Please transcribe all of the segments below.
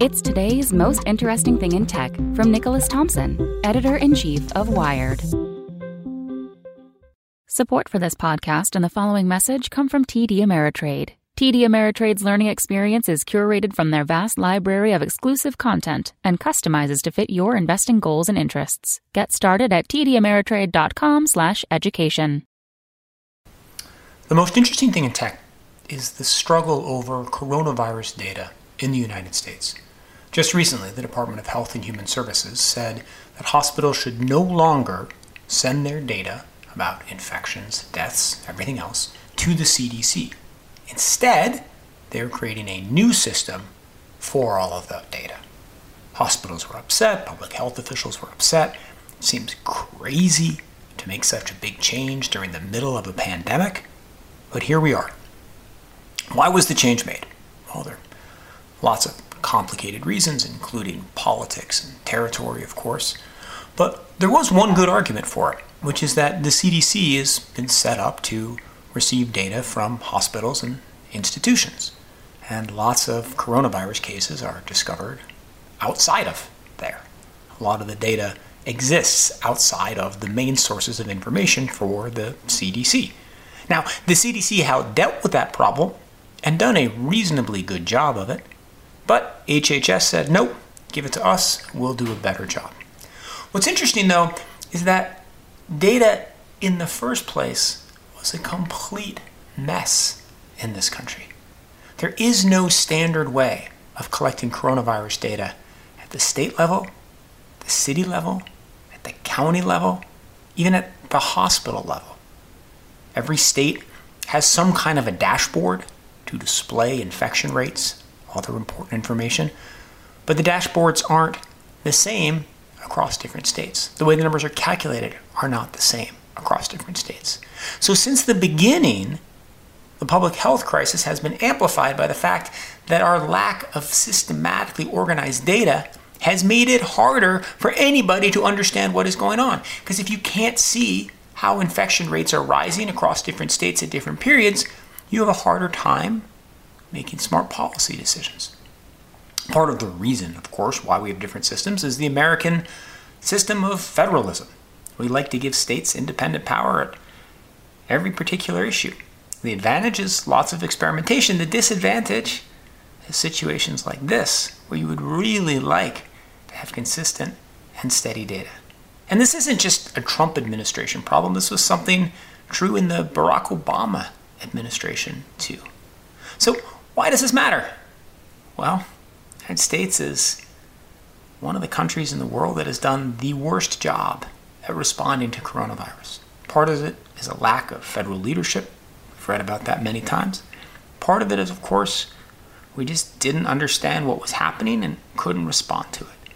It's today's most interesting thing in tech from Nicholas Thompson, editor in chief of Wired. Support for this podcast and the following message come from TD Ameritrade. TD Ameritrade's learning experience is curated from their vast library of exclusive content and customizes to fit your investing goals and interests. Get started at tdameritrade.com/education. The most interesting thing in tech is the struggle over coronavirus data in the United States. Just recently, the Department of Health and Human Services said that hospitals should no longer send their data about infections, deaths, everything else to the CDC. Instead, they're creating a new system for all of that data. Hospitals were upset, public health officials were upset. It seems crazy to make such a big change during the middle of a pandemic, but here we are. Why was the change made? Well, there are lots of complicated reasons, including politics and territory, of course. But there was one good argument for it, which is that the CDC has been set up to receive data from hospitals and institutions. And lots of coronavirus cases are discovered outside of there. A lot of the data exists outside of the main sources of information for the CDC. Now, the CDC has dealt with that problem and done a reasonably good job of it but HHS said, nope, give it to us, we'll do a better job. What's interesting though is that data in the first place was a complete mess in this country. There is no standard way of collecting coronavirus data at the state level, the city level, at the county level, even at the hospital level. Every state has some kind of a dashboard to display infection rates other important information. But the dashboards aren't the same across different states. The way the numbers are calculated are not the same across different states. So since the beginning, the public health crisis has been amplified by the fact that our lack of systematically organized data has made it harder for anybody to understand what is going on. Because if you can't see how infection rates are rising across different states at different periods, you have a harder time making smart policy decisions. Part of the reason, of course, why we have different systems is the American system of federalism. We like to give states independent power at every particular issue. The advantage is lots of experimentation. The disadvantage is situations like this, where you would really like to have consistent and steady data. And this isn't just a Trump administration problem, this was something true in the Barack Obama administration, too. So, why does this matter? Well, the United States is one of the countries in the world that has done the worst job at responding to coronavirus. Part of it is a lack of federal leadership. We've read about that many times. Part of it is, of course, we just didn't understand what was happening and couldn't respond to it.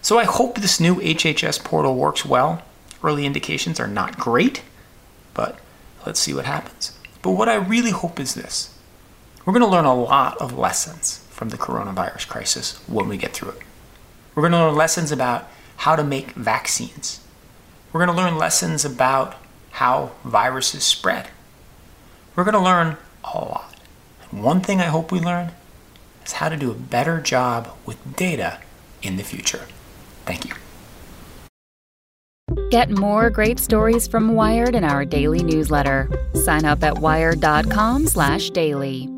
So I hope this new HHS portal works well. Early indications are not great, but let's see what happens. But what I really hope is this we're going to learn a lot of lessons from the coronavirus crisis when we get through it. We're going to learn lessons about how to make vaccines. We're going to learn lessons about how viruses spread. We're going to learn a lot. One thing I hope we learn is how to do a better job with data in the future. Thank you. Get more great stories from Wired in our daily newsletter. Sign up at wired.com/daily.